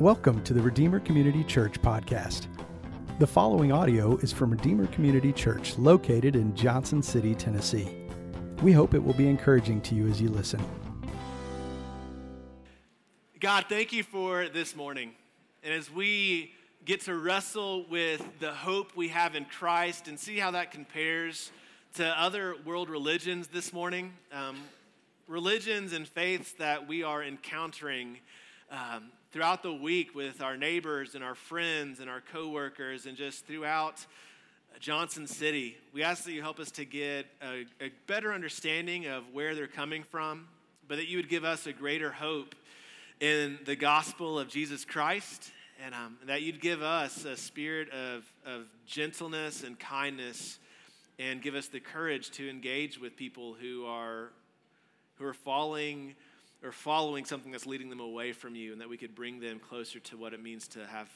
Welcome to the Redeemer Community Church podcast. The following audio is from Redeemer Community Church located in Johnson City, Tennessee. We hope it will be encouraging to you as you listen. God, thank you for this morning. And as we get to wrestle with the hope we have in Christ and see how that compares to other world religions this morning, um, religions and faiths that we are encountering um, throughout the week with our neighbors and our friends and our coworkers and just throughout Johnson City. We ask that you help us to get a, a better understanding of where they're coming from, but that you would give us a greater hope in the gospel of Jesus Christ, and um, that you'd give us a spirit of, of gentleness and kindness, and give us the courage to engage with people who are who are falling or following something that's leading them away from you, and that we could bring them closer to what it means to have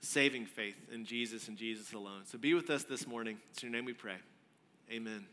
saving faith in Jesus and Jesus alone. So be with us this morning. It's your name we pray. Amen.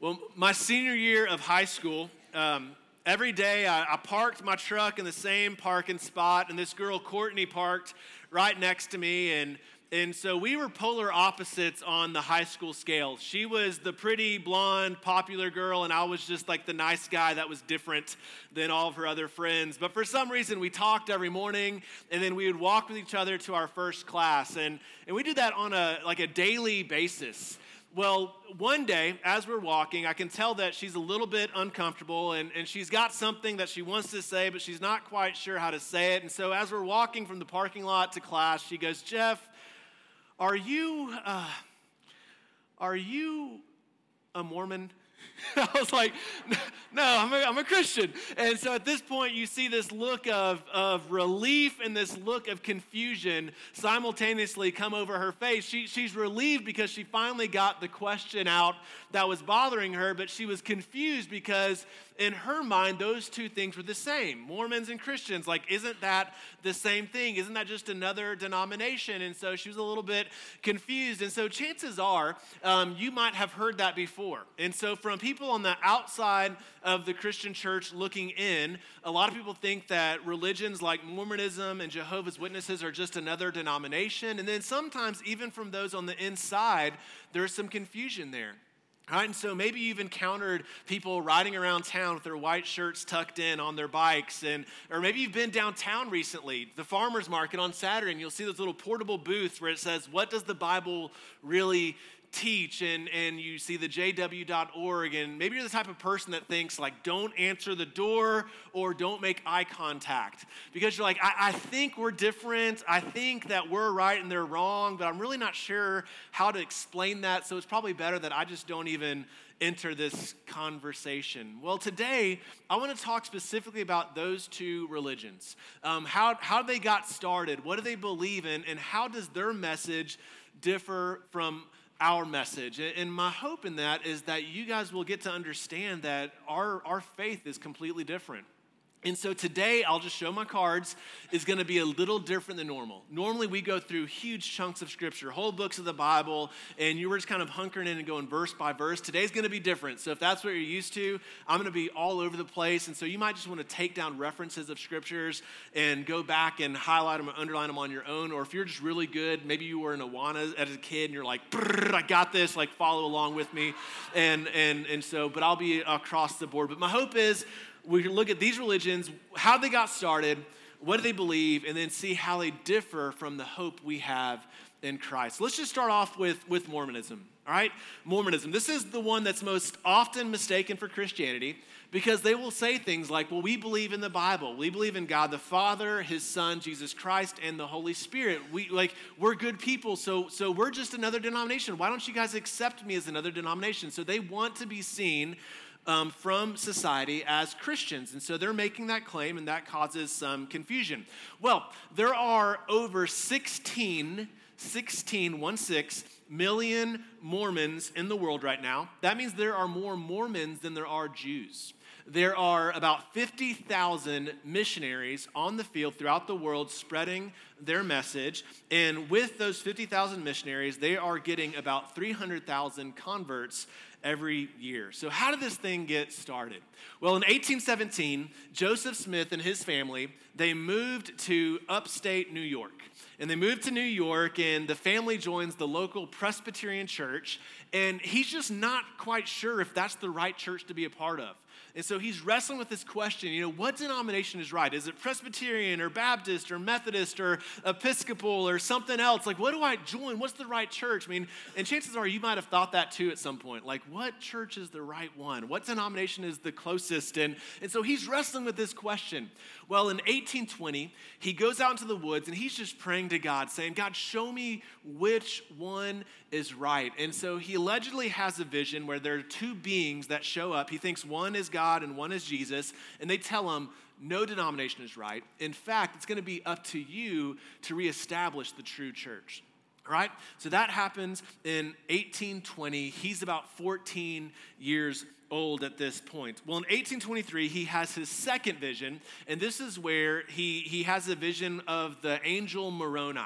Well, my senior year of high school, um, every day I, I, parked my truck in the same parking spot, and this girl, Courtney, parked right next to me. And and so we were polar opposites on the high school scale. She was the pretty, blonde, popular girl, and I was just like the nice guy that was different than all of her other friends. But for some reason, we talked every morning, and then we would walk with each other to our first class. And, and we did that on a like a daily basis. Well, one day, as we're walking, I can tell that she's a little bit uncomfortable and, and she's got something that she wants to say, but she's not quite sure how to say it. And so, as we're walking from the parking lot to class, she goes, Jeff, are you, uh, are you a Mormon? I was like, no, I'm a, I'm a Christian. And so at this point, you see this look of, of relief and this look of confusion simultaneously come over her face. She, she's relieved because she finally got the question out that was bothering her, but she was confused because in her mind, those two things were the same Mormons and Christians. Like, isn't that the same thing? Isn't that just another denomination? And so she was a little bit confused. And so chances are um, you might have heard that before. And so, from people on the outside of the Christian church looking in, a lot of people think that religions like Mormonism and Jehovah's Witnesses are just another denomination. And then sometimes, even from those on the inside, there's some confusion there. Right, and so maybe you've encountered people riding around town with their white shirts tucked in on their bikes, and or maybe you've been downtown recently, the farmers market on Saturday, and you'll see those little portable booths where it says, "What does the Bible really teach and, and you see the jw.org and maybe you're the type of person that thinks like don't answer the door or don't make eye contact because you're like I, I think we're different i think that we're right and they're wrong but i'm really not sure how to explain that so it's probably better that i just don't even enter this conversation? Well, today I want to talk specifically about those two religions. Um, how, how they got started, what do they believe in, and how does their message differ from our message. And my hope in that is that you guys will get to understand that our, our faith is completely different. And so today, I'll just show my cards, is going to be a little different than normal. Normally, we go through huge chunks of scripture, whole books of the Bible, and you were just kind of hunkering in and going verse by verse. Today's going to be different. So, if that's what you're used to, I'm going to be all over the place. And so, you might just want to take down references of scriptures and go back and highlight them or underline them on your own. Or if you're just really good, maybe you were in Awana as a kid and you're like, I got this, like follow along with me. And, and, and so, but I'll be across the board. But my hope is, we can look at these religions, how they got started, what do they believe, and then see how they differ from the hope we have in Christ. Let's just start off with, with Mormonism. All right? Mormonism. This is the one that's most often mistaken for Christianity because they will say things like, well, we believe in the Bible. We believe in God the Father, His Son, Jesus Christ, and the Holy Spirit. We like we're good people, so so we're just another denomination. Why don't you guys accept me as another denomination? So they want to be seen um, from society as Christians. And so they're making that claim, and that causes some confusion. Well, there are over 16, 16, 1 6 million Mormons in the world right now. That means there are more Mormons than there are Jews. there are about 50,000 missionaries on the field throughout the world spreading their message. And with those 50,000 missionaries, they are getting about 300,000 converts every year. So, how did this thing get started? Well, in 1817, Joseph Smith and his family, they moved to upstate New York. And they moved to New York, and the family joins the local Presbyterian church. And he's just not quite sure if that's the right church to be a part of. And so he's wrestling with this question, you know, what denomination is right? Is it Presbyterian or Baptist or Methodist or Episcopal or something else? Like, what do I join? What's the right church? I mean, and chances are you might have thought that too at some point. Like, what church is the right one? What denomination is the closest? And, and so he's wrestling with this question. Well, in 1820, he goes out into the woods and he's just praying to God, saying, God, show me which one is right. And so he allegedly has a vision where there are two beings that show up. He thinks one is God and one is Jesus, and they tell him, no denomination is right. In fact, it's going to be up to you to reestablish the true church. All right? So that happens in 1820. He's about 14 years old at this point. Well, in 1823, he has his second vision, and this is where he, he has a vision of the angel Moroni.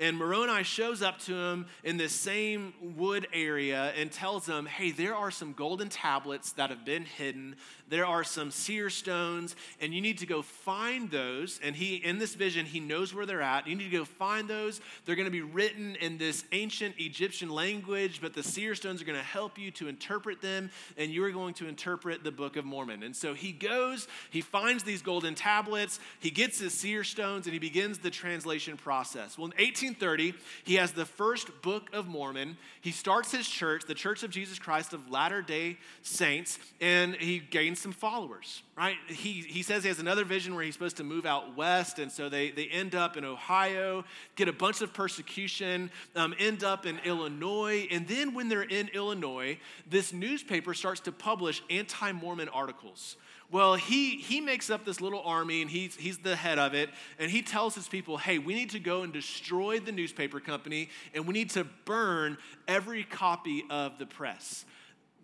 And Moroni shows up to him in this same wood area and tells him, Hey, there are some golden tablets that have been hidden. There are some seer stones, and you need to go find those. And he, in this vision, he knows where they're at. You need to go find those. They're going to be written in this ancient Egyptian language, but the seer stones are going to help you to interpret them, and you are going to interpret the Book of Mormon. And so he goes, he finds these golden tablets, he gets his seer stones, and he begins the translation process. Well, in 18 1830, he has the first Book of Mormon. He starts his church, the Church of Jesus Christ of Latter day Saints, and he gains some followers, right? He, he says he has another vision where he's supposed to move out west, and so they, they end up in Ohio, get a bunch of persecution, um, end up in Illinois, and then when they're in Illinois, this newspaper starts to publish anti Mormon articles. Well, he, he makes up this little army and he's, he's the head of it. And he tells his people, hey, we need to go and destroy the newspaper company and we need to burn every copy of the press.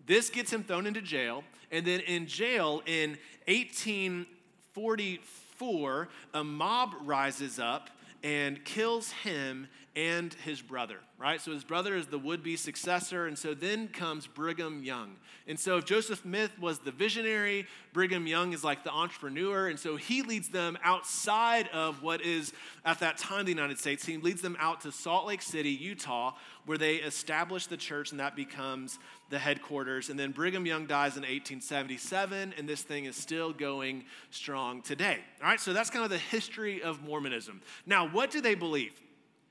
This gets him thrown into jail. And then in jail in 1844, a mob rises up and kills him and his brother, right? So his brother is the would be successor. And so then comes Brigham Young. And so if Joseph Smith was the visionary, Brigham Young is like the entrepreneur. And so he leads them outside of what is at that time the United States. He leads them out to Salt Lake City, Utah, where they establish the church and that becomes the headquarters. And then Brigham Young dies in 1877, and this thing is still going strong today. All right, so that's kind of the history of Mormonism. Now, what do they believe?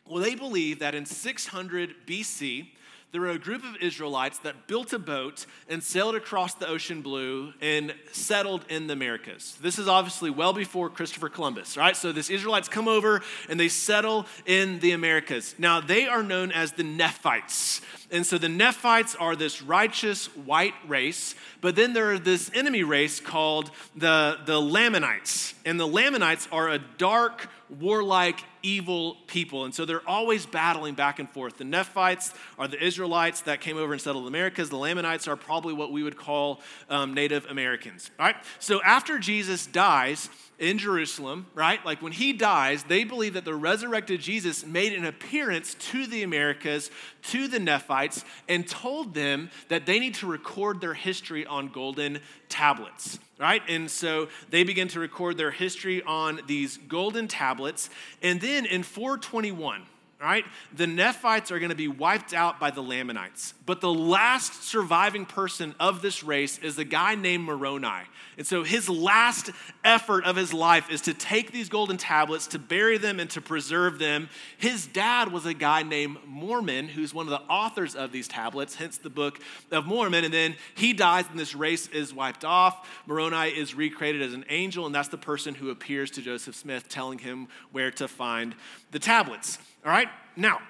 Well, they believe that in 600 BC, there were a group of Israelites that built a boat and sailed across the ocean blue and settled in the Americas. This is obviously well before Christopher Columbus, right? So these Israelites come over and they settle in the Americas. Now, they are known as the Nephites. And so the Nephites are this righteous white race, but then there are this enemy race called the, the Lamanites. And the Lamanites are a dark, warlike, evil people. And so they're always battling back and forth. The Nephites are the Israelites that came over and settled the Americas. The Lamanites are probably what we would call um, Native Americans. Right? So after Jesus dies, in Jerusalem, right? Like when he dies, they believe that the resurrected Jesus made an appearance to the Americas, to the Nephites, and told them that they need to record their history on golden tablets, right? And so they begin to record their history on these golden tablets. And then in 421, right? The Nephites are going to be wiped out by the Lamanites. But the last surviving person of this race is a guy named Moroni. And so his last effort of his life is to take these golden tablets, to bury them, and to preserve them. His dad was a guy named Mormon, who's one of the authors of these tablets, hence the book of Mormon. And then he dies, and this race is wiped off. Moroni is recreated as an angel, and that's the person who appears to Joseph Smith, telling him where to find the tablets. All right? Now,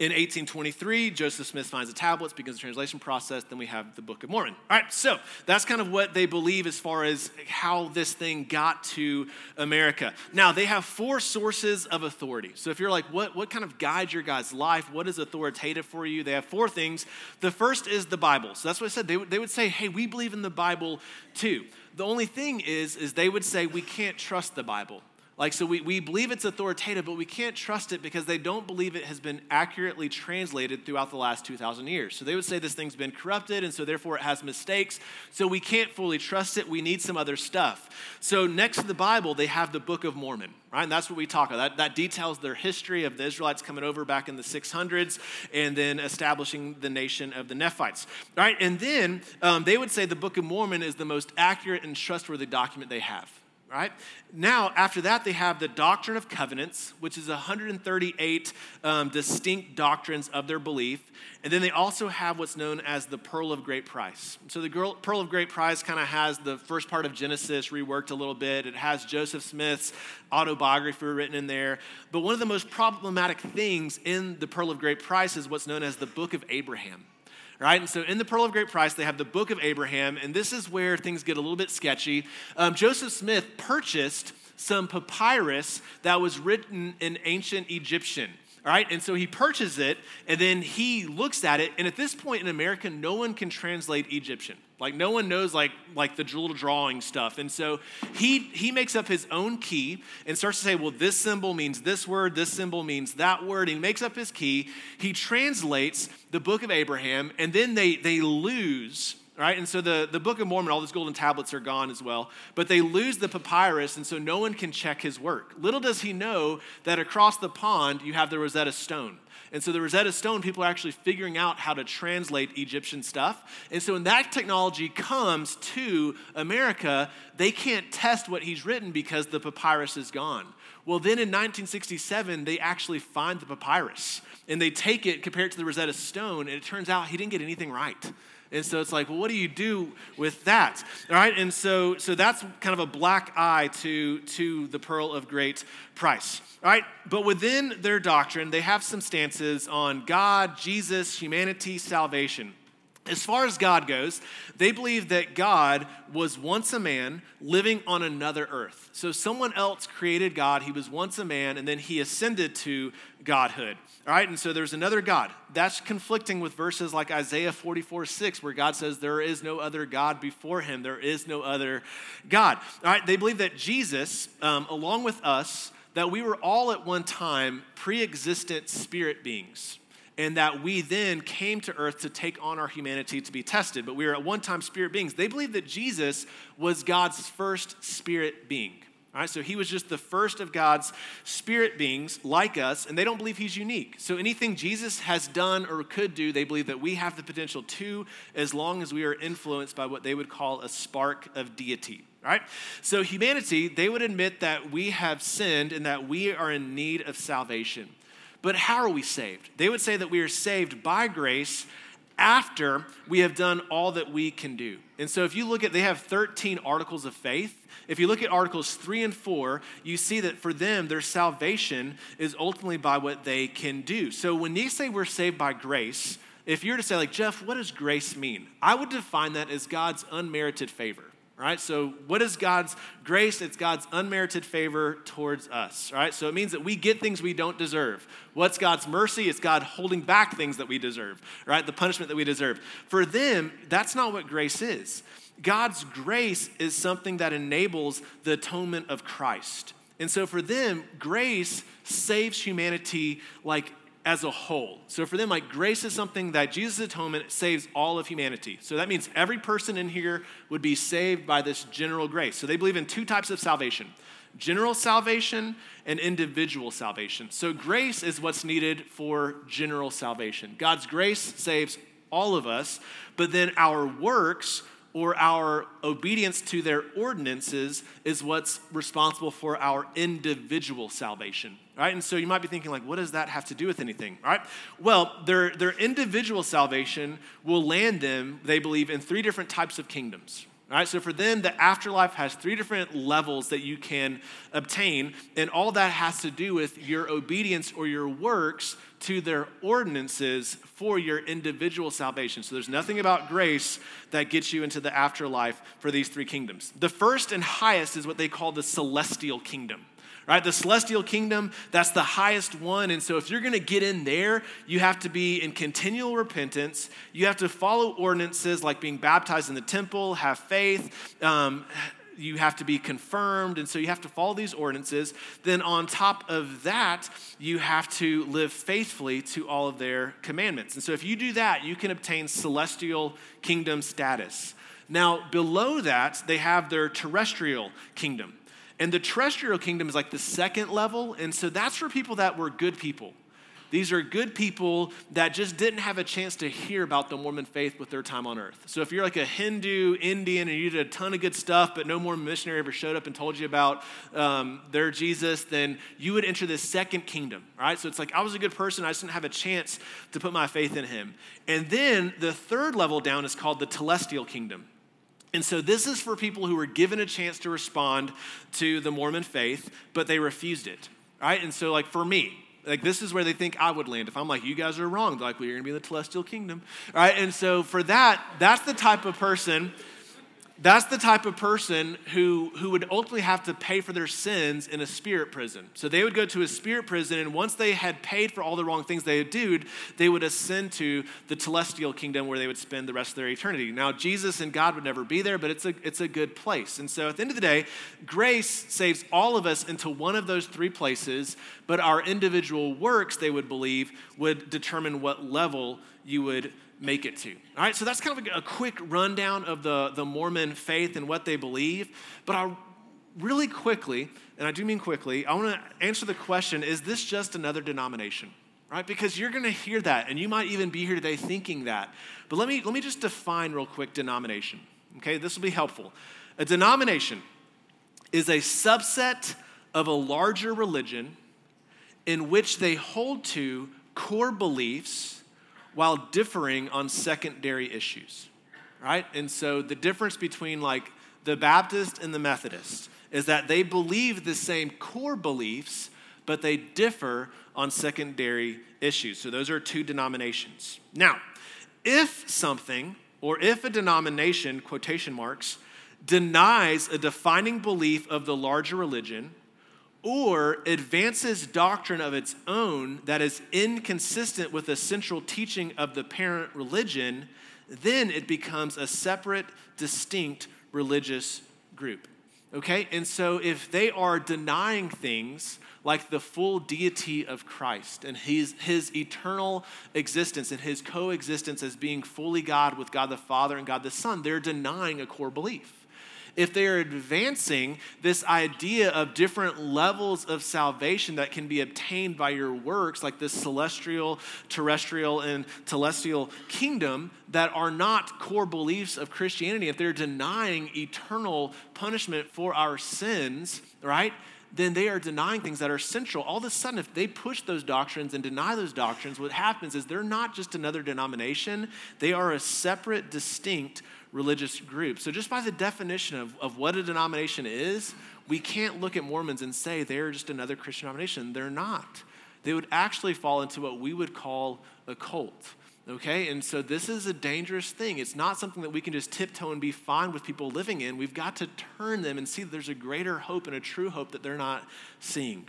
in 1823, Joseph Smith finds the tablets, begins the translation process, then we have the Book of Mormon. All right, so that's kind of what they believe as far as how this thing got to America. Now, they have four sources of authority. So if you're like, what, what kind of guides your guy's life? What is authoritative for you? They have four things. The first is the Bible. So that's what I said. They, they would say, hey, we believe in the Bible too. the only thing is, is they would say we can't trust the Bible. Like, so we, we believe it's authoritative, but we can't trust it because they don't believe it has been accurately translated throughout the last 2,000 years. So they would say this thing's been corrupted, and so therefore it has mistakes. So we can't fully trust it. We need some other stuff. So next to the Bible, they have the Book of Mormon, right? And that's what we talk about. That, that details their history of the Israelites coming over back in the 600s and then establishing the nation of the Nephites, right? And then um, they would say the Book of Mormon is the most accurate and trustworthy document they have right? Now, after that, they have the Doctrine of Covenants, which is 138 um, distinct doctrines of their belief. And then they also have what's known as the Pearl of Great Price. So the Pearl of Great Price kind of has the first part of Genesis reworked a little bit. It has Joseph Smith's autobiography written in there. But one of the most problematic things in the Pearl of Great Price is what's known as the Book of Abraham right? And so in the Pearl of Great Price, they have the Book of Abraham, and this is where things get a little bit sketchy. Um, Joseph Smith purchased some papyrus that was written in ancient Egyptian. All right, and so he purchases it, and then he looks at it, and at this point in America, no one can translate Egyptian. Like no one knows like like the little drawing stuff. And so he he makes up his own key and starts to say, well, this symbol means this word, this symbol means that word. He makes up his key. He translates the book of Abraham, and then they they lose right? And so the, the Book of Mormon, all those golden tablets are gone as well, but they lose the papyrus, and so no one can check his work. Little does he know that across the pond you have the Rosetta Stone. And so the Rosetta Stone, people are actually figuring out how to translate Egyptian stuff. And so when that technology comes to America, they can't test what he's written because the papyrus is gone. Well, then in 1967, they actually find the papyrus and they take it, compare it to the Rosetta Stone, and it turns out he didn't get anything right. And so it's like, well, what do you do with that? All right, and so so that's kind of a black eye to to the pearl of great price. All right, but within their doctrine, they have some stances on God, Jesus, humanity, salvation. As far as God goes, they believe that God was once a man living on another earth. So someone else created God. He was once a man, and then he ascended to godhood. All right, and so there's another God. That's conflicting with verses like Isaiah 44 6, where God says, There is no other God before him, there is no other God. All right, they believe that Jesus, um, along with us, that we were all at one time pre existent spirit beings and that we then came to earth to take on our humanity to be tested. But we were at one time spirit beings. They believe that Jesus was God's first spirit being. All right, so he was just the first of God's spirit beings like us, and they don't believe he's unique. So anything Jesus has done or could do, they believe that we have the potential to, as long as we are influenced by what they would call a spark of deity. Right? So humanity, they would admit that we have sinned and that we are in need of salvation. But how are we saved? They would say that we are saved by grace after we have done all that we can do. And so if you look at, they have 13 articles of faith. If you look at Articles 3 and 4, you see that for them, their salvation is ultimately by what they can do. So when they say we're saved by grace, if you were to say, like, Jeff, what does grace mean? I would define that as God's unmerited favor right? So, what is God's grace? It's God's unmerited favor towards us, right? So, it means that we get things we don't deserve. What's God's mercy? It's God holding back things that we deserve, right? The punishment that we deserve. For them, that's not what grace is. God's grace is something that enables the atonement of Christ. And so, for them, grace saves humanity like as a whole. So for them, like grace is something that Jesus' atonement saves all of humanity. So that means every person in here would be saved by this general grace. So they believe in two types of salvation general salvation and individual salvation. So grace is what's needed for general salvation. God's grace saves all of us, but then our works or our obedience to their ordinances is what's responsible for our individual salvation right and so you might be thinking like what does that have to do with anything right well their, their individual salvation will land them they believe in three different types of kingdoms right so for them the afterlife has three different levels that you can obtain and all that has to do with your obedience or your works to their ordinances for your individual salvation. So there's nothing about grace that gets you into the afterlife for these three kingdoms. The first and highest is what they call the celestial kingdom right? The celestial kingdom, that's the highest one. And so if you're going to get in there, you have to be in continual repentance. You have to follow ordinances like being baptized in the temple, have faith. Um, you have to be confirmed, and so you have to follow these ordinances. Then, on top of that, you have to live faithfully to all of their commandments. And so, if you do that, you can obtain celestial kingdom status. Now, below that, they have their terrestrial kingdom. And the terrestrial kingdom is like the second level. And so that's for people that were good people. These are good people that just didn't have a chance to hear about the Mormon faith with their time on earth. So if you're like a Hindu, Indian, and you did a ton of good stuff, but no Mormon missionary ever showed up and told you about um, their Jesus, then you would enter the second kingdom, right? So it's like, I was a good person, I just didn't have a chance to put my faith in him. And then the third level down is called the telestial kingdom. And so this is for people who were given a chance to respond to the Mormon faith, but they refused it. Right? And so, like for me, like this is where they think I would land. If I'm like, you guys are wrong, they're like, well, you're gonna be in the telestial kingdom. Right? And so for that, that's the type of person that's the type of person who, who would ultimately have to pay for their sins in a spirit prison. So they would go to a spirit prison, and once they had paid for all the wrong things they had done, they would ascend to the telestial kingdom where they would spend the rest of their eternity. Now, Jesus and God would never be there, but it's a, it's a good place. And so at the end of the day, grace saves all of us into one of those three places, but our individual works, they would believe, would determine what level you would make it to. All right, so that's kind of a, quick rundown of the, the Mormon faith and what they believe. But I really quickly, and I do mean quickly, I want to answer the question is this just another denomination? Right? Because you're going to hear that, and you might even be here today thinking that. But let me, let me just define real quick denomination. Okay, this will be helpful. A denomination is a subset of a larger religion in which they hold to core beliefs while differing on secondary issues, right? And so the difference between like the Baptist and the Methodist is that they believe the same core beliefs, but they differ on secondary issues. So those are two denominations. Now, if something or if a denomination, quotation marks, denies a defining belief of the larger religion, or advances doctrine of its own that is inconsistent with the central teaching of the parent religion, then it becomes a separate, distinct religious group. Okay? And so if they are denying things like the full deity of Christ and his, his eternal existence and his coexistence as being fully God with God the Father and God the Son, they're denying a core belief if they are advancing this idea of different levels of salvation that can be obtained by your works, like this celestial, terrestrial, and telestial kingdom, that are not core beliefs of Christianity, if they're denying eternal punishment for our sins, right? then they are denying things that are central. All of a sudden, if they push those doctrines and deny those doctrines, what happens is they're not just another denomination, they are a separate, distinct religious group. So, just by the definition of, of what a denomination is, we can't look at Mormons and say they're just another Christian denomination. They're not. They would actually fall into what we would call a cult. Okay, and so this is a dangerous thing. It's not something that we can just tiptoe and be fine with people living in. We've got to turn them and see that there's a greater hope and a true hope that they're not seeing.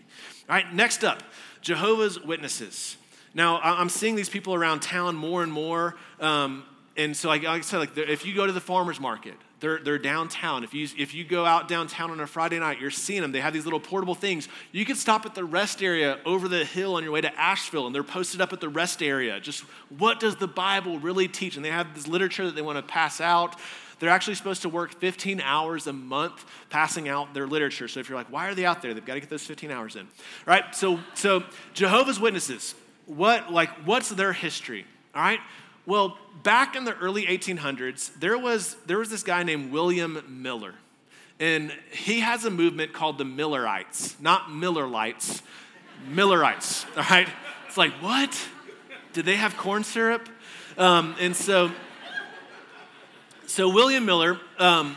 All right, next up Jehovah's Witnesses. Now, I'm seeing these people around town more and more. Um, and so, like, I said, like if you go to the farmer's market, they're, they're downtown. If you, if you go out downtown on a Friday night, you're seeing them. They have these little portable things. You can stop at the rest area over the hill on your way to Asheville, and they're posted up at the rest area. Just what does the Bible really teach? And they have this literature that they want to pass out. They're actually supposed to work 15 hours a month passing out their literature. So if you're like, why are they out there? They've got to get those 15 hours in. All right? So, so Jehovah's Witnesses, what, like, what's their history? All right? Well, back in the early 1800s, there was, there was this guy named William Miller. And he has a movement called the Millerites, not Miller Lites, Millerites, all right? It's like, what? Did they have corn syrup? Um, and so, so William Miller um,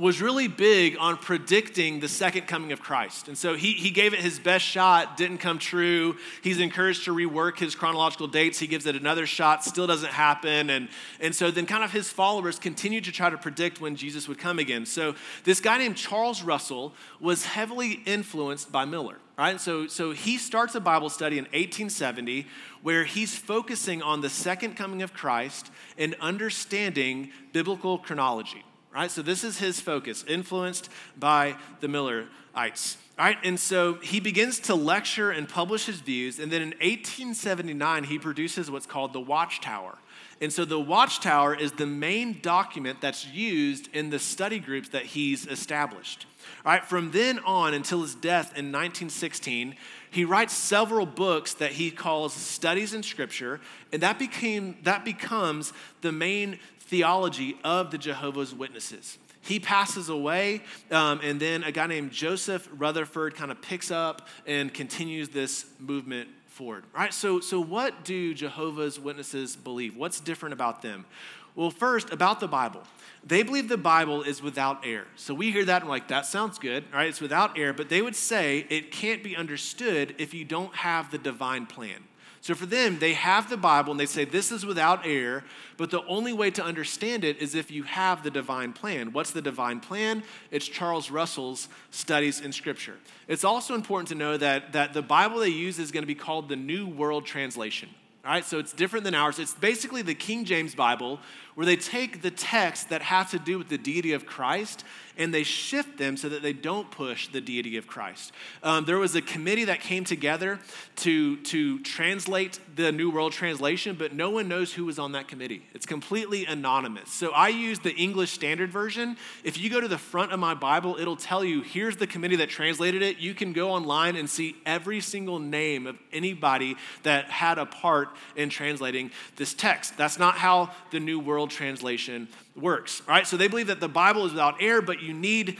was really big on predicting the second coming of Christ. And so he, he gave it his best shot, didn't come true. He's encouraged to rework his chronological dates. He gives it another shot, still doesn't happen. And, and so then, kind of, his followers continued to try to predict when Jesus would come again. So, this guy named Charles Russell was heavily influenced by Miller. Right? So, so he starts a Bible study in 1870 where he's focusing on the second coming of Christ and understanding biblical chronology right? So this is his focus, influenced by the Millerites. Right? And so he begins to lecture and publish his views. And then in 1879, he produces what's called the Watchtower. And so the Watchtower is the main document that's used in the study groups that he's established. All right, from then on until his death in 1916, he writes several books that he calls Studies in Scripture, and that became that becomes the main theology of the Jehovah's Witnesses. He passes away, um, and then a guy named Joseph Rutherford kind of picks up and continues this movement forward. Right? So, so what do Jehovah's Witnesses believe? What's different about them? Well, first, about the Bible. They believe the Bible is without error. So we hear that and like, that sounds good, right? It's without error, but they would say it can't be understood if you don't have the divine plan. So for them, they have the Bible and they say this is without error, but the only way to understand it is if you have the divine plan. What's the divine plan? It's Charles Russell's studies in Scripture. It's also important to know that, that the Bible they use is going to be called the New World Translation. All right, so it's different than ours. It's basically the King James Bible, where they take the texts that have to do with the deity of Christ and they shift them so that they don't push the deity of Christ. Um, there was a committee that came together to, to translate the New World Translation, but no one knows who was on that committee. It's completely anonymous. So I use the English Standard Version. If you go to the front of my Bible, it'll tell you here's the committee that translated it. You can go online and see every single name of anybody that had a part in translating this text. That's not how the New World Translation works. Right, so they believe that the Bible is without error, but you need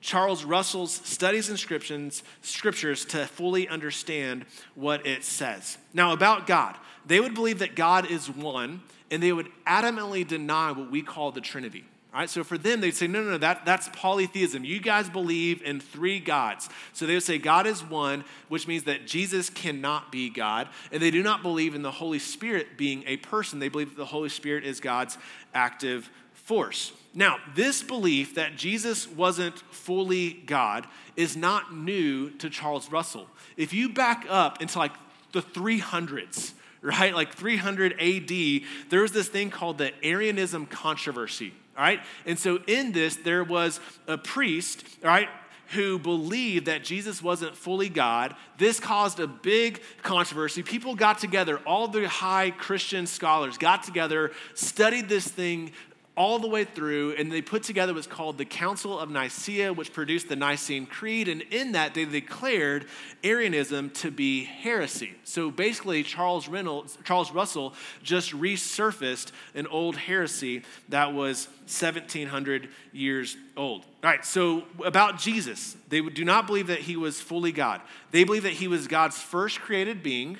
Charles Russell's studies and scriptures, scriptures to fully understand what it says. Now, about God, they would believe that God is one, and they would adamantly deny what we call the Trinity. Right, so for them, they'd say, no, no, no, that, that's polytheism. You guys believe in three gods. So they would say God is one, which means that Jesus cannot be God. And they do not believe in the Holy Spirit being a person. They believe that the Holy Spirit is God's active force. Now, this belief that Jesus wasn't fully God is not new to Charles Russell. If you back up into like the 300s, right, like 300 AD, there was this thing called the Arianism controversy. All right? And so in this, there was a priest, all right, who believed that Jesus wasn't fully God. This caused a big controversy. People got together, all the high Christian scholars got together, studied this thing all the way through, and they put together what's called the Council of Nicaea, which produced the Nicene Creed. And in that, they declared Arianism to be heresy. So basically, Charles, Reynolds, Charles Russell just resurfaced an old heresy that was 1700 years old. All right, so about Jesus, they do not believe that he was fully God. They believe that he was God's first created being,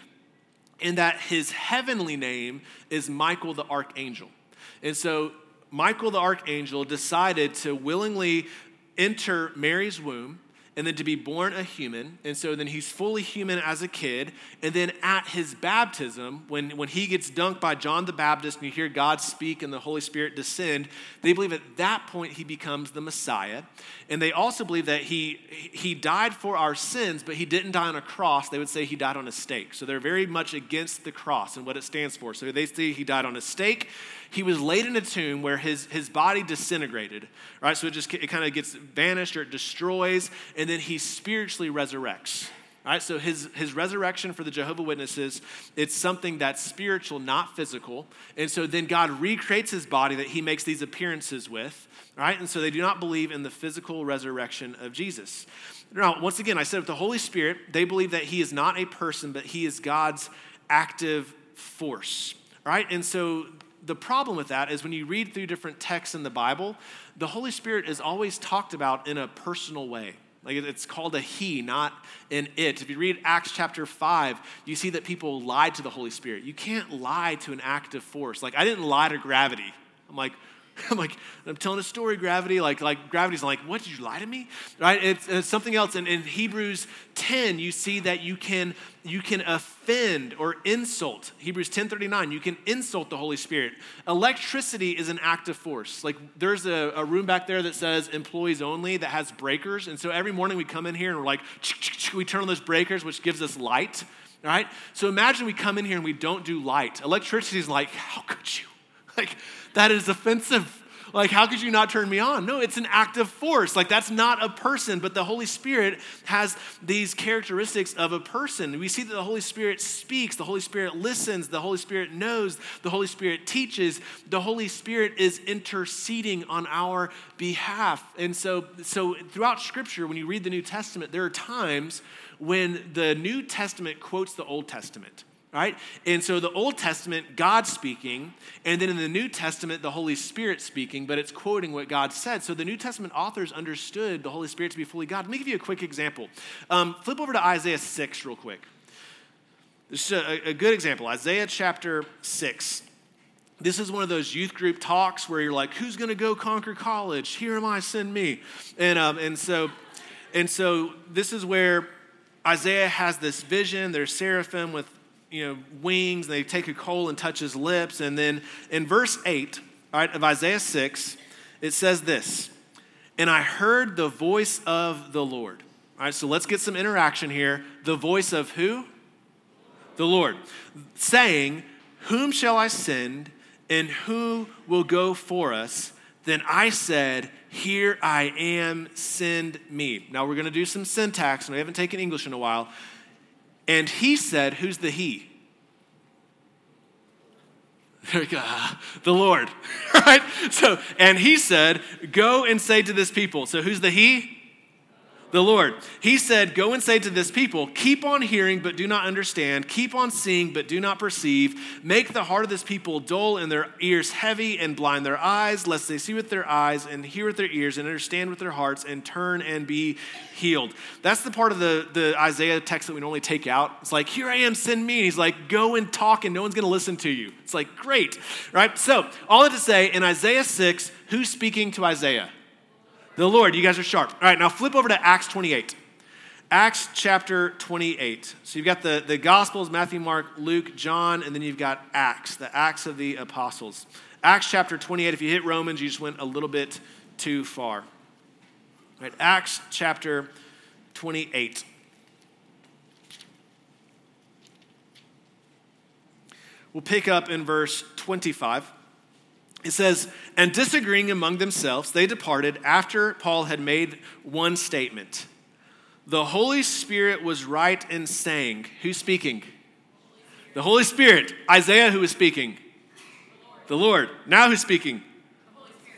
and that his heavenly name is Michael the Archangel. And so Michael the archangel decided to willingly enter Mary's womb and then to be born a human. And so then he's fully human as a kid. And then at his baptism, when, when he gets dunked by John the Baptist and you hear God speak and the Holy Spirit descend, they believe at that point he becomes the Messiah. And they also believe that he, he died for our sins, but he didn't die on a cross. They would say he died on a stake. So they're very much against the cross and what it stands for. So they say he died on a stake he was laid in a tomb where his, his body disintegrated, right? So it just it kind of gets vanished or it destroys, and then he spiritually resurrects. Right? So his, his resurrection for the Jehovah Witnesses, it's something that's spiritual, not physical. And so then God recreates his body that he makes these appearances with. Right? And so they do not believe in the physical resurrection of Jesus. Now, once again, I said with the Holy Spirit, they believe that he is not a person, but he is God's active force. Right? And so the problem with that is when you read through different texts in the Bible, the Holy Spirit is always talked about in a personal way. Like it's called a he, not an it. If you read Acts chapter 5, you see that people lied to the Holy Spirit. You can't lie to an active force. Like I didn't lie to gravity. I'm like, I'm like, I'm telling a story, gravity. Like, like gravity's like, what did you lie to me? Right? It's, it's something else. And in Hebrews 10, you see that you can you can offend or insult. Hebrews 10:39, you can insult the Holy Spirit. Electricity is an active force. Like there's a, a, room back there that says employees only that has breakers. And so every morning we come in here and we're like, we turn on those breakers, which gives us light. Right? So imagine we come in here and we don't do light. Electricity is like, how could you? Like, that is offensive. Like, how could you not turn me on? No, it's an active force. Like, that's not a person, but the Holy Spirit has these characteristics of a person. We see that the Holy Spirit speaks, the Holy Spirit listens, the Holy Spirit knows, the Holy Spirit teaches, the Holy Spirit is interceding on our behalf. And so, so throughout Scripture, when you read the New Testament, there are times when the New Testament quotes the Old Testament right? And so the Old Testament, God speaking, and then in the New Testament, the Holy Spirit speaking, but it's quoting what God said. So the New Testament authors understood the Holy Spirit to be fully God. Let me give you a quick example. Um, flip over to Isaiah 6 real quick. This is a, a good example Isaiah chapter 6. This is one of those youth group talks where you're like, who's going to go conquer college? Here am I, send me. And, um, and, so, and so this is where Isaiah has this vision. There's seraphim with you know, wings, and they take a coal and touch his lips. And then in verse 8, all right, of Isaiah 6, it says this And I heard the voice of the Lord. All right, so let's get some interaction here. The voice of who? The Lord. Saying, Whom shall I send, and who will go for us? Then I said, Here I am, send me. Now we're going to do some syntax, and we haven't taken English in a while. And he said, Who's the he? Go. Ah, the Lord. right? So, and he said, Go and say to this people. So, who's the he? The Lord. He said, Go and say to this people, keep on hearing, but do not understand, keep on seeing, but do not perceive. Make the heart of this people dull and their ears heavy, and blind their eyes, lest they see with their eyes, and hear with their ears, and understand with their hearts, and turn and be healed. That's the part of the, the Isaiah text that we normally take out. It's like, Here I am, send me. And he's like, Go and talk, and no one's going to listen to you. It's like, Great, right? So, all that to say, in Isaiah 6, who's speaking to Isaiah? The Lord, you guys are sharp. All right, now flip over to Acts 28. Acts chapter 28. So you've got the, the Gospels Matthew, Mark, Luke, John, and then you've got Acts, the Acts of the Apostles. Acts chapter 28. If you hit Romans, you just went a little bit too far. All right, Acts chapter 28. We'll pick up in verse 25. It says, and disagreeing among themselves, they departed after Paul had made one statement. The Holy Spirit was right in saying, Who's speaking? The Holy Spirit. Isaiah, who is speaking? The Lord. Now who's speaking?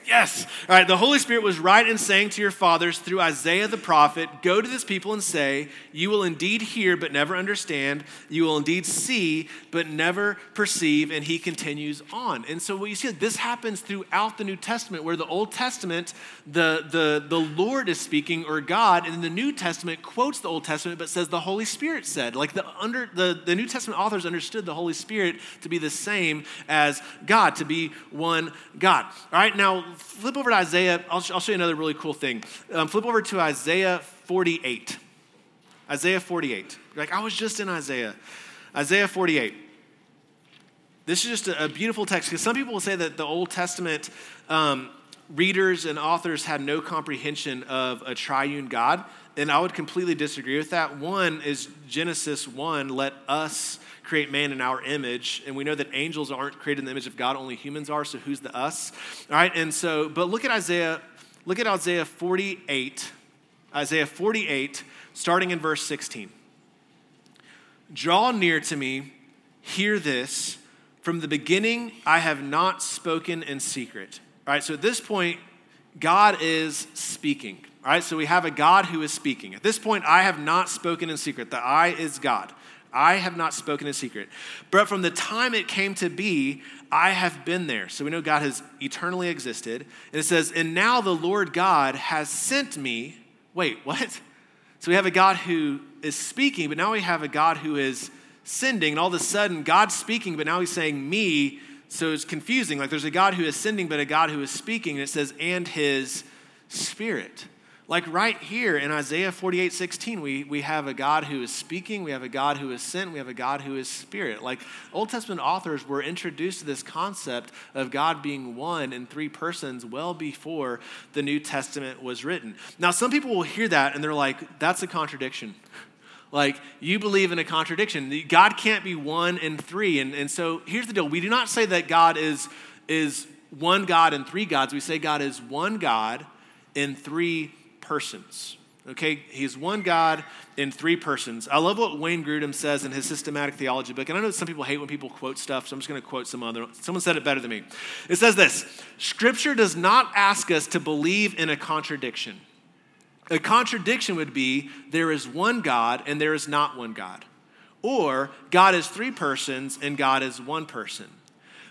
Yes. All right. The Holy Spirit was right in saying to your fathers through Isaiah the prophet, Go to this people and say, You will indeed hear, but never understand. You will indeed see, but never perceive. And he continues on. And so what you see, this happens throughout the New Testament, where the Old Testament, the, the, the Lord is speaking, or God, and the New Testament quotes the Old Testament, but says the Holy Spirit said. Like the, under, the, the New Testament authors understood the Holy Spirit to be the same as God, to be one God. All right. Now, flip over to Isaiah. I'll, I'll show you another really cool thing. Um, flip over to Isaiah 48. Isaiah 48. like, I was just in Isaiah. Isaiah 48. This is just a, a beautiful text because some people will say that the Old Testament um, readers and authors had no comprehension of a triune God. And I would completely disagree with that. One is Genesis 1, let us create man in our image. And we know that angels aren't created in the image of God, only humans are. So who's the us? All right. And so, but look at Isaiah, look at Isaiah 48, Isaiah 48, starting in verse 16. Draw near to me, hear this. From the beginning, I have not spoken in secret. All right. So at this point, God is speaking. All right, so we have a God who is speaking. At this point, I have not spoken in secret. The I is God. I have not spoken in secret. But from the time it came to be, I have been there. So we know God has eternally existed. And it says, And now the Lord God has sent me. Wait, what? So we have a God who is speaking, but now we have a God who is sending. And all of a sudden, God's speaking, but now he's saying, Me So it's confusing. Like there's a God who is sending, but a God who is speaking. And it says, and his spirit. Like right here in Isaiah 48 16, we, we have a God who is speaking, we have a God who is sent, we have a God who is spirit. Like Old Testament authors were introduced to this concept of God being one in three persons well before the New Testament was written. Now, some people will hear that and they're like, that's a contradiction. Like, you believe in a contradiction. God can't be one and three. And, and so here's the deal we do not say that God is, is one God and three gods. We say God is one God in three persons. Okay, he's one God in three persons. I love what Wayne Grudem says in his systematic theology book, and I know some people hate when people quote stuff, so I'm just going to quote some other. Someone said it better than me. It says this: Scripture does not ask us to believe in a contradiction. A contradiction would be there is one God and there is not one God, or God is three persons and God is one person.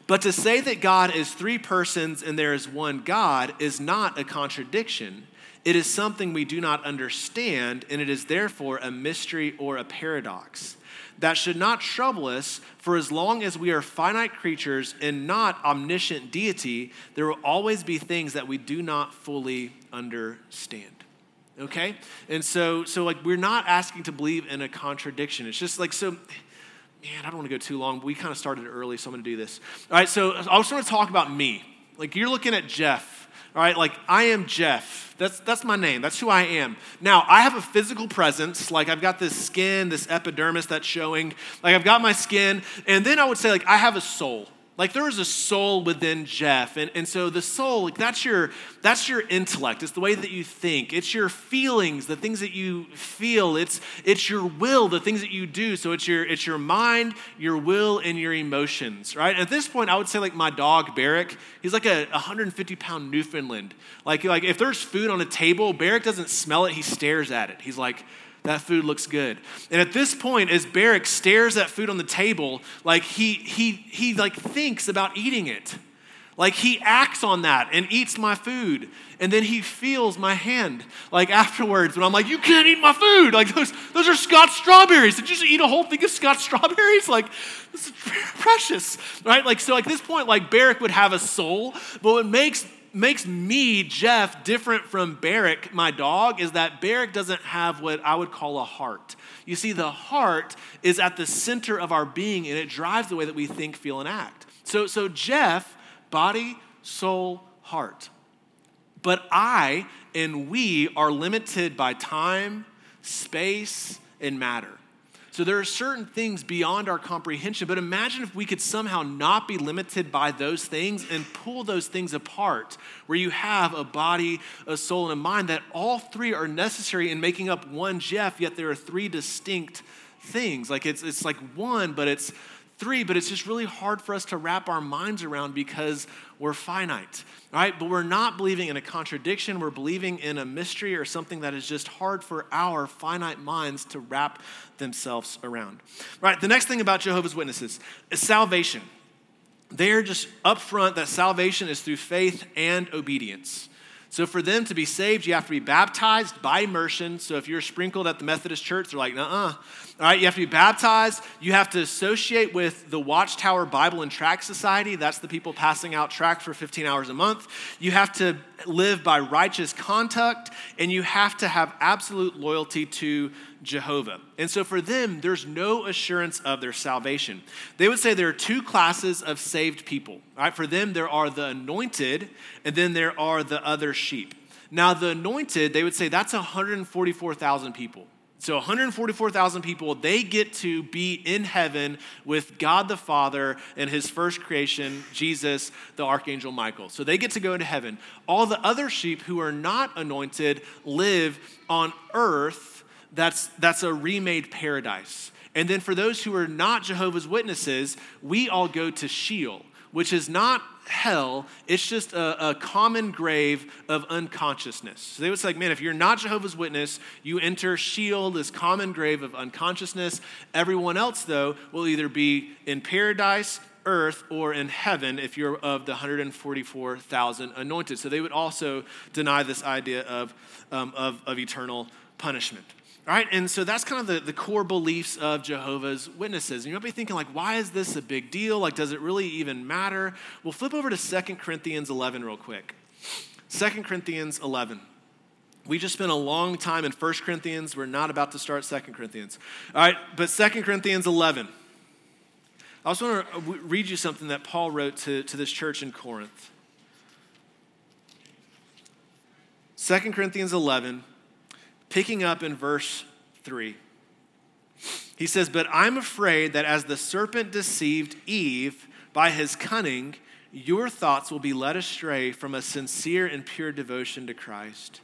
But to say that God is three persons and there is one God is not a contradiction. It is something we do not understand, and it is therefore a mystery or a paradox. That should not trouble us, for as long as we are finite creatures and not omniscient deity, there will always be things that we do not fully understand. Okay? And so, so like, we're not asking to believe in a contradiction. It's just like, so, man, I don't want to go too long, but we kind of started early, so I'm going to do this. All right, so I just want to talk about me. Like, you're looking at Jeff all right, like I am Jeff. That's, that's my name. That's who I am. Now, I have a physical presence. Like I've got this skin, this epidermis that's showing. Like I've got my skin. And then I would say, like, I have a soul. Like there is a soul within Jeff. And, and so the soul, like that's your that's your intellect. It's the way that you think. It's your feelings, the things that you feel. It's it's your will, the things that you do. So it's your it's your mind, your will, and your emotions, right? At this point, I would say like my dog Barrick, he's like a 150 pound Newfoundland. Like, like if there's food on a table, Barrick doesn't smell it, he stares at it. He's like, that food looks good. And at this point, as Barrick stares at food on the table, like he he he like thinks about eating it. Like he acts on that and eats my food. And then he feels my hand. Like afterwards, when I'm like, you can't eat my food. Like those, those are Scotch strawberries. Did you just eat a whole thing of Scotch strawberries? Like, this is precious. Right? Like, so like this point, like Barrick would have a soul, but what makes makes me, Jeff, different from Barrick, my dog, is that Barrick doesn't have what I would call a heart. You see, the heart is at the center of our being and it drives the way that we think, feel, and act. So, so Jeff, body, soul, heart. But I and we are limited by time, space, and matter. So there are certain things beyond our comprehension, but imagine if we could somehow not be limited by those things and pull those things apart, where you have a body, a soul, and a mind that all three are necessary in making up one Jeff, yet there are three distinct things. Like it's, it's like one, but it's three, but it's just really hard for us to wrap our minds around because we're finite, right? But we're not believing in a contradiction. We're believing in a mystery or something that is just hard for our finite minds to wrap themselves around. Right, the next thing about Jehovah's Witnesses is salvation. They're just upfront that salvation is through faith and obedience. So for them to be saved, you have to be baptized by immersion. So if you're sprinkled at the Methodist church, they're like, uh uh all right, you have to be baptized. You have to associate with the Watchtower Bible and Tract Society. That's the people passing out tracts for 15 hours a month. You have to live by righteous conduct, and you have to have absolute loyalty to Jehovah. And so for them, there's no assurance of their salvation. They would say there are two classes of saved people. Right? For them, there are the anointed, and then there are the other sheep. Now, the anointed, they would say that's 144,000 people. So 144,000 people, they get to be in heaven with God the Father and his first creation, Jesus, the archangel Michael. So they get to go into heaven. All the other sheep who are not anointed live on earth. That's, that's a remade paradise. And then for those who are not Jehovah's Witnesses, we all go to Sheol which is not hell, it's just a, a, common grave of unconsciousness. So they would say, man, if you're not Jehovah's Witness, you enter Sheol, this common grave of unconsciousness. Everyone else, though, will either be in paradise, earth, or in heaven if you're of the 144,000 anointed. So they would also deny this idea of, um, of, of eternal punishment. All right, and so that's kind of the, the core beliefs of Jehovah's Witnesses. And you might be thinking, like, why is this a big deal? Like, does it really even matter? We'll flip over to 2 Corinthians 11 real quick. 2 Corinthians 11. We just spent a long time in 1 Corinthians. We're not about to start 2 Corinthians. All right, but 2 Corinthians 11. I also want to read you something that Paul wrote to, to this church in Corinth. 2 Corinthians 11, picking up in verse 3. He says, But I'm afraid that as the serpent deceived Eve by his cunning, your thoughts will be led astray from a sincere and pure devotion to Christ.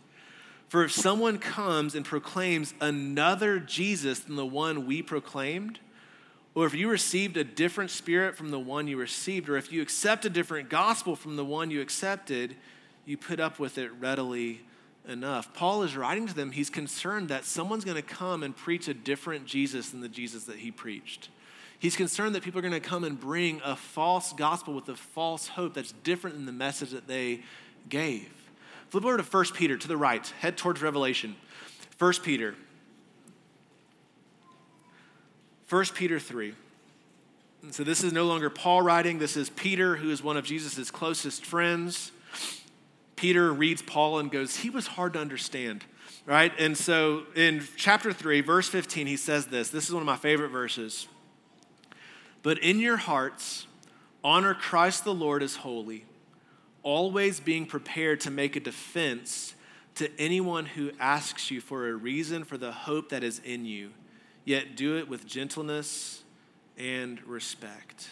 For if someone comes and proclaims another Jesus than the one we proclaimed, or if you received a different spirit from the one you received, or if you accept a different gospel from the one you accepted, you put up with it readily enough. Paul is writing to them, he's concerned that someone's going to come and preach a different Jesus than the Jesus that he preached. He's concerned that people are going to come and bring a false gospel with a false hope that's different than the message that they gave. Flip over to 1 Peter to the right, head towards Revelation. 1 Peter. 1 Peter 3. And so this is no longer Paul writing, this is Peter, who is one of Jesus' closest friends. Peter reads Paul and goes, He was hard to understand, right? And so in chapter 3, verse 15, he says this. This is one of my favorite verses. But in your hearts, honor Christ the Lord as holy, always being prepared to make a defense to anyone who asks you for a reason for the hope that is in you, yet do it with gentleness and respect.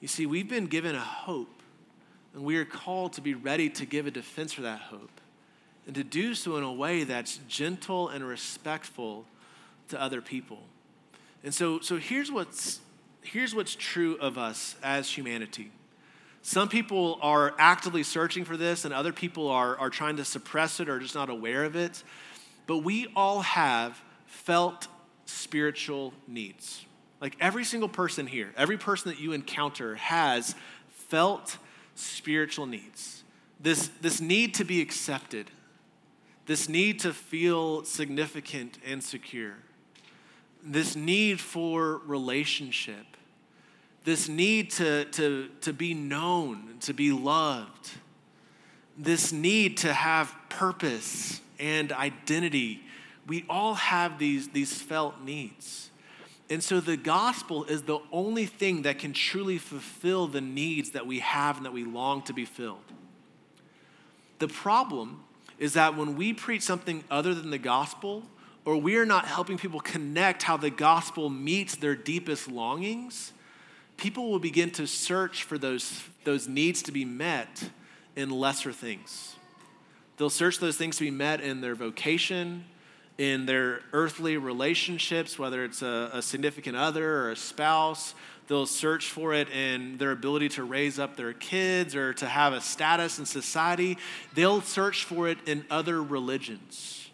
You see, we've been given a hope and we are called to be ready to give a defense for that hope and to do so in a way that's gentle and respectful to other people. And so, so here's, what's, here's what's true of us as humanity. Some people are actively searching for this, and other people are, are trying to suppress it or just not aware of it. But we all have felt spiritual needs. Like every single person here, every person that you encounter has felt spiritual needs. This, this need to be accepted, this need to feel significant and secure, this need for relationship, this need to, to, to be known, to be loved, this need to have purpose and identity. We all have these, these felt needs. And so the gospel is the only thing that can truly fulfill the needs that we have and that we long to be filled. The problem is that when we preach something other than the gospel, or we are not helping people connect how the gospel meets their deepest longings, people will begin to search for those, those needs to be met in lesser things. They'll search those things to be met in their vocation, in their earthly relationships, whether it's a, a, significant other or a spouse. They'll search for it in their ability to raise up their kids or to have a status in society. They'll search for it in other religions.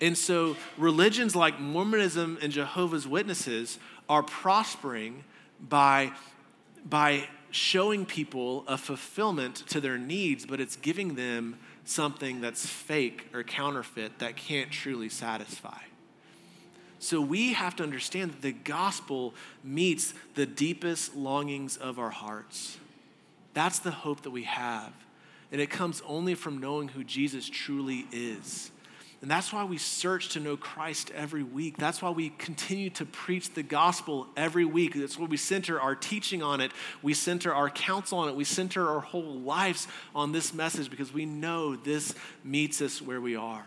And so, religions like Mormonism and Jehovah's Witnesses are prospering by, by showing people a fulfillment to their needs, but it's giving them something that's fake or counterfeit that can't truly satisfy. So we have to understand that the gospel meets the deepest longings of our hearts. That's the hope that we have. And it comes only from knowing who Jesus truly is. And that's why we search to know Christ every week. That's why we continue to preach the gospel every week. That's why we center our teaching on it. We center our counsel on it. We center our whole lives on this message because we know this meets us where we are.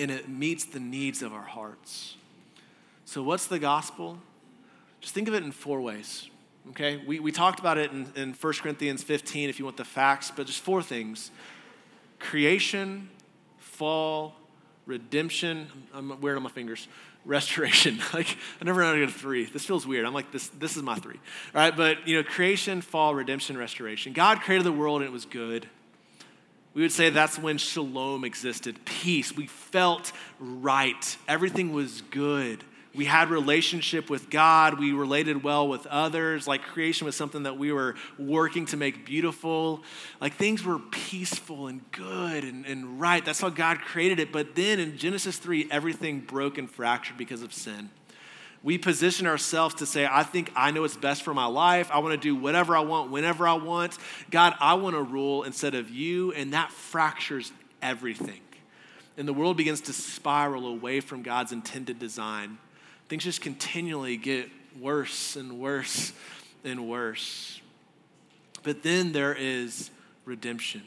And it meets the needs of our hearts. So, what's the gospel? Just think of it in four ways. Okay? We, we talked about it in, in 1 Corinthians 15 if you want the facts, but just four things creation, fall, redemption. I'm weird on my fingers. Restoration. like I never know how to get a three. This feels weird. I'm like this. This is my three. All right, but you know, creation, fall, redemption, restoration. God created the world and it was good. We would say that's when shalom existed, peace. We felt right. Everything was good. We had relationship with God, we related well with others, like creation was something that we were working to make beautiful. Like things were peaceful and good and, and right. That's how God created it. But then in Genesis 3, everything broke and fractured because of sin. We position ourselves to say, I think I know what's best for my life. I want to do whatever I want, whenever I want. God, I want to rule instead of you. And that fractures everything. And the world begins to spiral away from God's intended design things just continually get worse and worse and worse. But then there is redemption.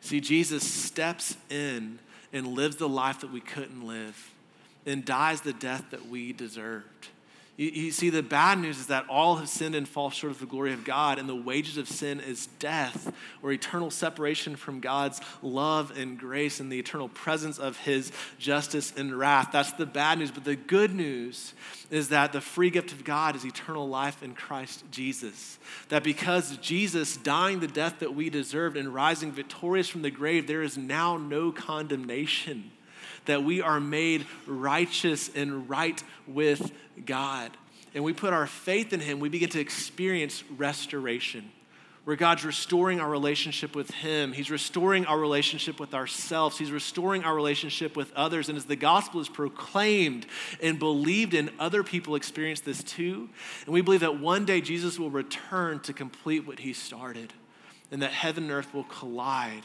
See, Jesus steps in and lives the life that we couldn't live and dies the death that we deserved. You, you, see, the bad news is that all have sinned and fall short of the glory of God, and the wages of sin is death or eternal separation from God's love and grace and the eternal presence of His justice and wrath. That's the bad news. But the good news is that the free gift of God is eternal life in Christ Jesus. That because Jesus dying the death that we deserved and rising victorious from the grave, there is now no condemnation that we are made righteous and right with God. And we put our faith in Him, we begin to experience restoration, where God's restoring our relationship with Him. He's restoring our relationship with ourselves. He's restoring our relationship with others. And as the gospel is proclaimed and believed in, other people experience this too. And we believe that one day Jesus will return to complete what He started, and that heaven and earth will collide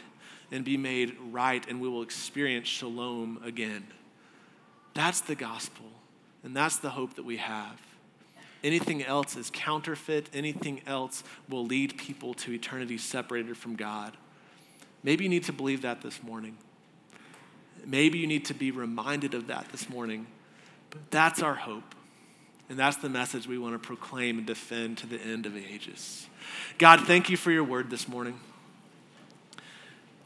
and be made right, and we will experience shalom again. That's the gospel, and that's the hope that we have. Anything else is counterfeit, anything else will lead people to eternity separated from God. Maybe you need to believe that this morning. Maybe you need to be reminded of that this morning. But that's our hope. And that's the message we want to proclaim and defend to the end of the ages. God, thank you for your word this morning.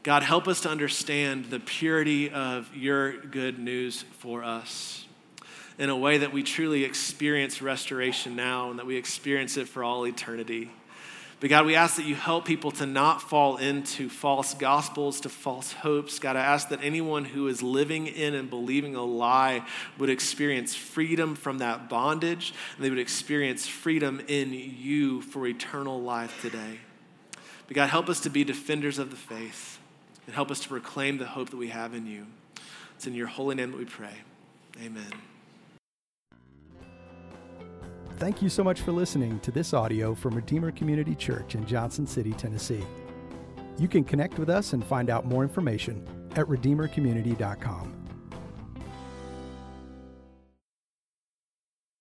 God, help us to understand the purity of your good news for us in a way that we truly experience restoration now and that we experience it for all eternity. But God, we ask that you help people to not fall into false gospels, to false hopes. God, I ask that anyone who is living in and believing a lie would experience freedom from that bondage, and they would experience freedom in you for eternal life today. But God, help us to be defenders of the faith and help us to proclaim the hope that we have in you. It's in your holy name that we pray. Amen. Thank you so much for listening to this audio from Redeemer Community Church in Johnson City, Tennessee. You can connect with us and find out more information at redeemercommunity.com.